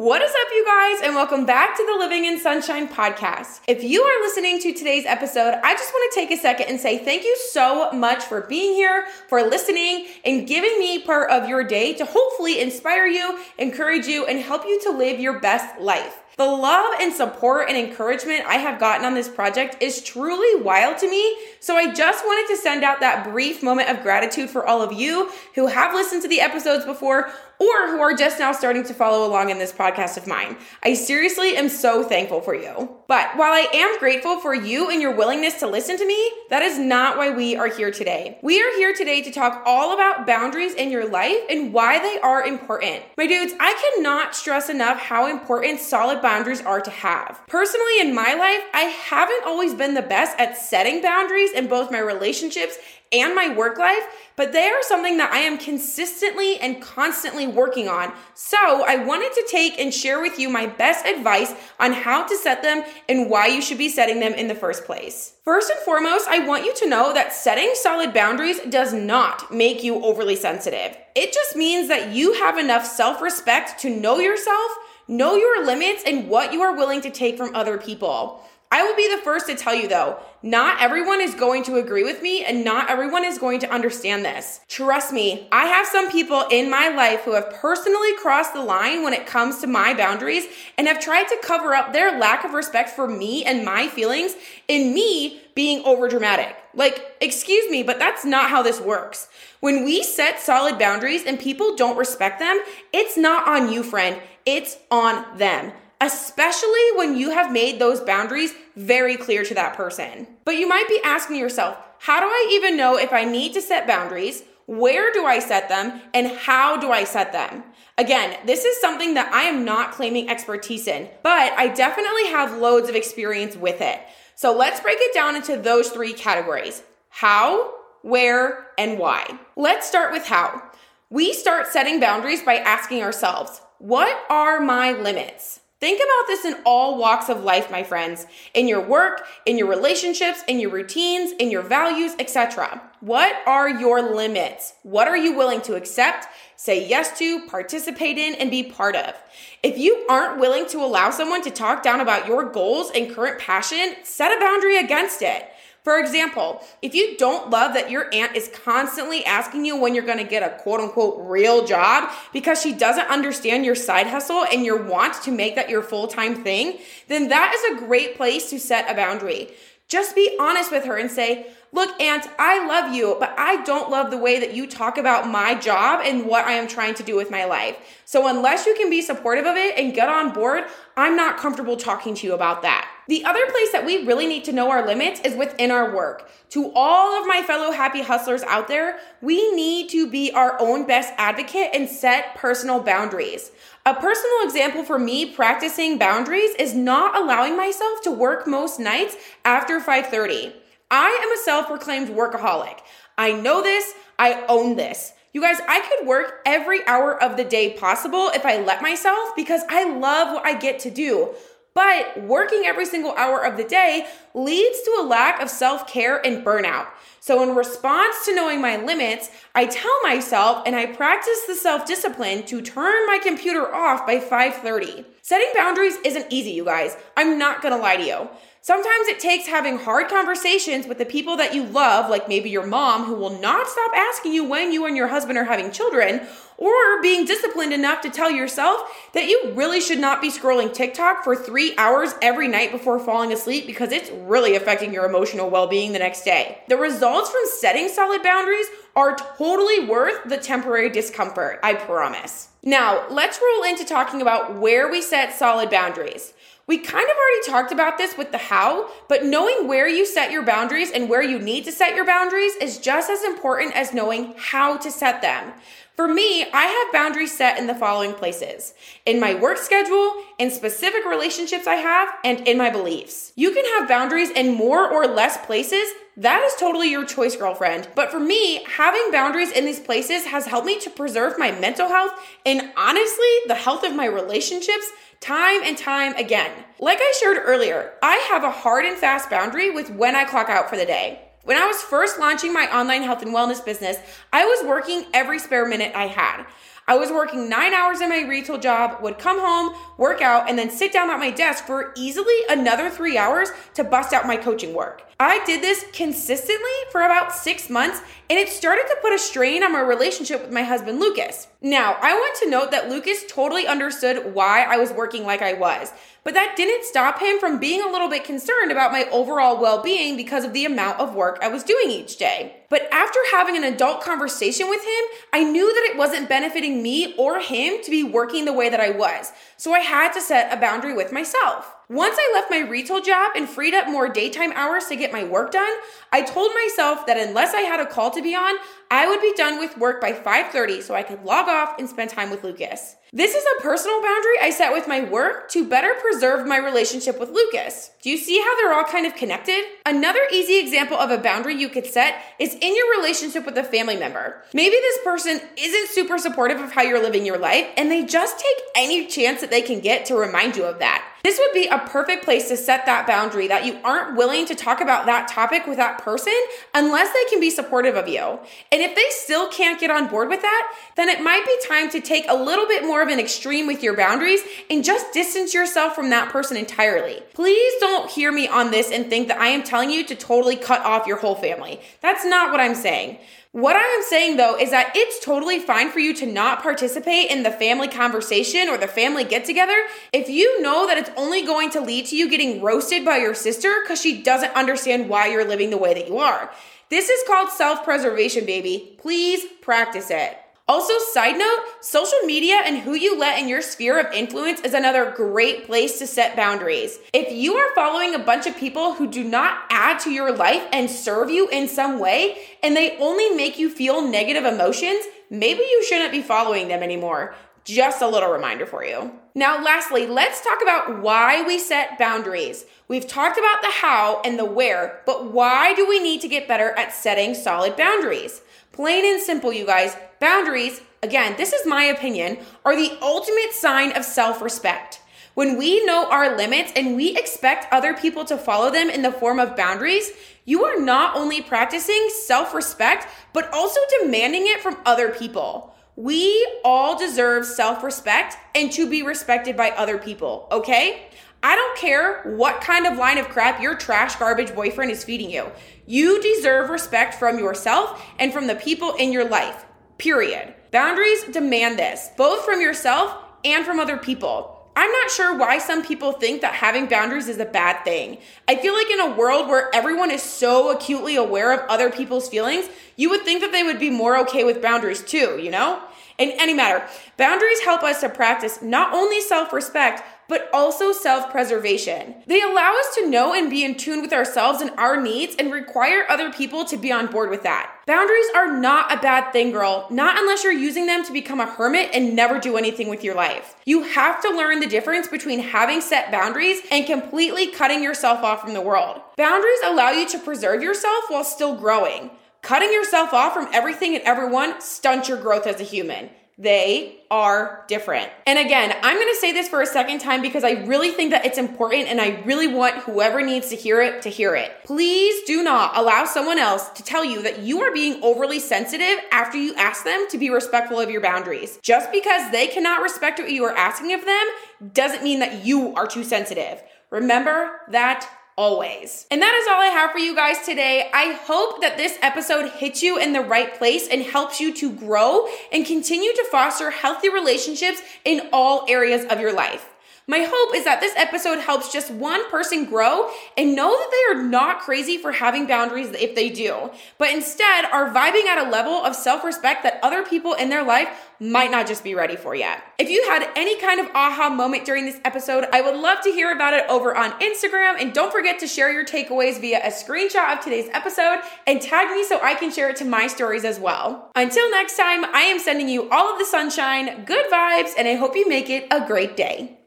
What is up, you guys, and welcome back to the Living in Sunshine podcast. If you are listening to today's episode, I just want to take a second and say thank you so much for being here, for listening, and giving me part of your day to hopefully inspire you, encourage you, and help you to live your best life. The love and support and encouragement I have gotten on this project is truly wild to me. So I just wanted to send out that brief moment of gratitude for all of you who have listened to the episodes before or who are just now starting to follow along in this podcast of mine. I seriously am so thankful for you. But while I am grateful for you and your willingness to listen to me, that is not why we are here today. We are here today to talk all about boundaries in your life and why they are important. My dudes, I cannot stress enough how important solid boundaries are to have. Personally, in my life, I haven't always been the best at setting boundaries in both my relationships and my work life, but they are something that I am consistently and constantly working on. So I wanted to take and share with you my best advice on how to set them and why you should be setting them in the first place. First and foremost, I want you to know that setting solid boundaries does not make you overly sensitive. It just means that you have enough self respect to know yourself, know your limits, and what you are willing to take from other people. I will be the first to tell you though, not everyone is going to agree with me and not everyone is going to understand this. Trust me, I have some people in my life who have personally crossed the line when it comes to my boundaries and have tried to cover up their lack of respect for me and my feelings in me being overdramatic. Like, excuse me, but that's not how this works. When we set solid boundaries and people don't respect them, it's not on you, friend. It's on them especially when you have made those boundaries very clear to that person. But you might be asking yourself, how do I even know if I need to set boundaries? Where do I set them? And how do I set them? Again, this is something that I am not claiming expertise in, but I definitely have loads of experience with it. So let's break it down into those three categories how, where, and why. Let's start with how. We start setting boundaries by asking ourselves, what are my limits? Think about this in all walks of life, my friends. In your work, in your relationships, in your routines, in your values, etc. What are your limits? What are you willing to accept, say yes to, participate in, and be part of? If you aren't willing to allow someone to talk down about your goals and current passion, set a boundary against it. For example, if you don't love that your aunt is constantly asking you when you're gonna get a quote unquote real job because she doesn't understand your side hustle and your want to make that your full time thing, then that is a great place to set a boundary. Just be honest with her and say, Look, Aunt, I love you, but I don't love the way that you talk about my job and what I am trying to do with my life. So, unless you can be supportive of it and get on board, I'm not comfortable talking to you about that. The other place that we really need to know our limits is within our work. To all of my fellow happy hustlers out there, we need to be our own best advocate and set personal boundaries. A personal example for me practicing boundaries is not allowing myself to work most nights after 5:30. I am a self proclaimed workaholic. I know this, I own this. You guys, I could work every hour of the day possible if I let myself because I love what I get to do. But working every single hour of the day leads to a lack of self care and burnout. So, in response to knowing my limits, I tell myself and I practice the self discipline to turn my computer off by 5:30. Setting boundaries isn't easy, you guys. I'm not gonna lie to you. Sometimes it takes having hard conversations with the people that you love, like maybe your mom, who will not stop asking you when you and your husband are having children, or being disciplined enough to tell yourself that you really should not be scrolling TikTok for three hours every night before falling asleep because it's really affecting your emotional well being the next day. The results from setting solid boundaries are totally worth the temporary discomfort, I promise. Now, let's roll into talking about where we set solid boundaries. We kind of already talked about this with the how, but knowing where you set your boundaries and where you need to set your boundaries is just as important as knowing how to set them. For me, I have boundaries set in the following places in my work schedule, in specific relationships I have, and in my beliefs. You can have boundaries in more or less places. That is totally your choice, girlfriend. But for me, having boundaries in these places has helped me to preserve my mental health and honestly, the health of my relationships time and time again. Like I shared earlier, I have a hard and fast boundary with when I clock out for the day. When I was first launching my online health and wellness business, I was working every spare minute I had. I was working nine hours in my retail job, would come home, work out, and then sit down at my desk for easily another three hours to bust out my coaching work. I did this consistently for about six months, and it started to put a strain on my relationship with my husband, Lucas. Now, I want to note that Lucas totally understood why I was working like I was, but that didn't stop him from being a little bit concerned about my overall well being because of the amount of work I was doing each day. But after having an adult conversation with him, I knew wasn't benefiting me or him to be working the way that I was. So I had to set a boundary with myself. Once I left my retail job and freed up more daytime hours to get my work done, I told myself that unless I had a call to be on, I would be done with work by 5:30 so I could log off and spend time with Lucas. This is a personal boundary I set with my work to better preserve my relationship with Lucas. Do you see how they're all kind of connected? Another easy example of a boundary you could set is in your relationship with a family member. Maybe this person isn't super supportive of how you're living your life and they just take any chance that they can get to remind you of that. This would be a perfect place to set that boundary that you aren't willing to talk about that topic with that person unless they can be supportive of you. And if they still can't get on board with that, then it might be time to take a little bit more of an extreme with your boundaries and just distance yourself from that person entirely. Please don't hear me on this and think that I am telling you to totally cut off your whole family. That's not what I'm saying. What I am saying though is that it's totally fine for you to not participate in the family conversation or the family get together if you know that it's only going to lead to you getting roasted by your sister because she doesn't understand why you're living the way that you are. This is called self preservation, baby. Please practice it. Also, side note, social media and who you let in your sphere of influence is another great place to set boundaries. If you are following a bunch of people who do not add to your life and serve you in some way, and they only make you feel negative emotions, maybe you shouldn't be following them anymore. Just a little reminder for you. Now, lastly, let's talk about why we set boundaries. We've talked about the how and the where, but why do we need to get better at setting solid boundaries? Plain and simple, you guys. Boundaries, again, this is my opinion, are the ultimate sign of self respect. When we know our limits and we expect other people to follow them in the form of boundaries, you are not only practicing self respect, but also demanding it from other people. We all deserve self respect and to be respected by other people, okay? I don't care what kind of line of crap your trash garbage boyfriend is feeding you. You deserve respect from yourself and from the people in your life. Period. Boundaries demand this, both from yourself and from other people. I'm not sure why some people think that having boundaries is a bad thing. I feel like in a world where everyone is so acutely aware of other people's feelings, you would think that they would be more okay with boundaries too, you know? In any matter, boundaries help us to practice not only self respect, but also self preservation. They allow us to know and be in tune with ourselves and our needs and require other people to be on board with that. Boundaries are not a bad thing, girl, not unless you're using them to become a hermit and never do anything with your life. You have to learn the difference between having set boundaries and completely cutting yourself off from the world. Boundaries allow you to preserve yourself while still growing. Cutting yourself off from everything and everyone stunts your growth as a human. They are different. And again, I'm gonna say this for a second time because I really think that it's important and I really want whoever needs to hear it to hear it. Please do not allow someone else to tell you that you are being overly sensitive after you ask them to be respectful of your boundaries. Just because they cannot respect what you are asking of them doesn't mean that you are too sensitive. Remember that always. And that is all I have for you guys today. I hope that this episode hits you in the right place and helps you to grow and continue to foster healthy relationships in all areas of your life. My hope is that this episode helps just one person grow and know that they are not crazy for having boundaries if they do, but instead are vibing at a level of self respect that other people in their life might not just be ready for yet. If you had any kind of aha moment during this episode, I would love to hear about it over on Instagram. And don't forget to share your takeaways via a screenshot of today's episode and tag me so I can share it to my stories as well. Until next time, I am sending you all of the sunshine, good vibes, and I hope you make it a great day.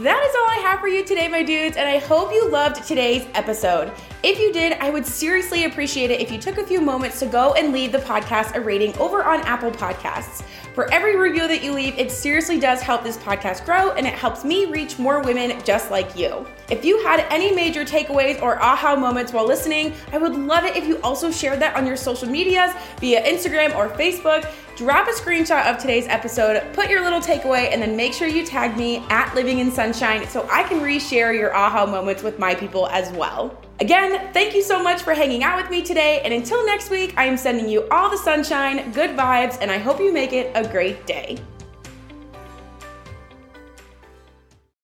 That is all I have for you today, my dudes, and I hope you loved today's episode. If you did, I would seriously appreciate it if you took a few moments to go and leave the podcast a rating over on Apple Podcasts. For every review that you leave, it seriously does help this podcast grow and it helps me reach more women just like you. If you had any major takeaways or aha moments while listening, I would love it if you also shared that on your social medias via Instagram or Facebook. Drop a screenshot of today's episode, put your little takeaway, and then make sure you tag me at Living in Sunshine so I can reshare your aha moments with my people as well. Again, thank you so much for hanging out with me today. And until next week, I am sending you all the sunshine, good vibes, and I hope you make it a great day.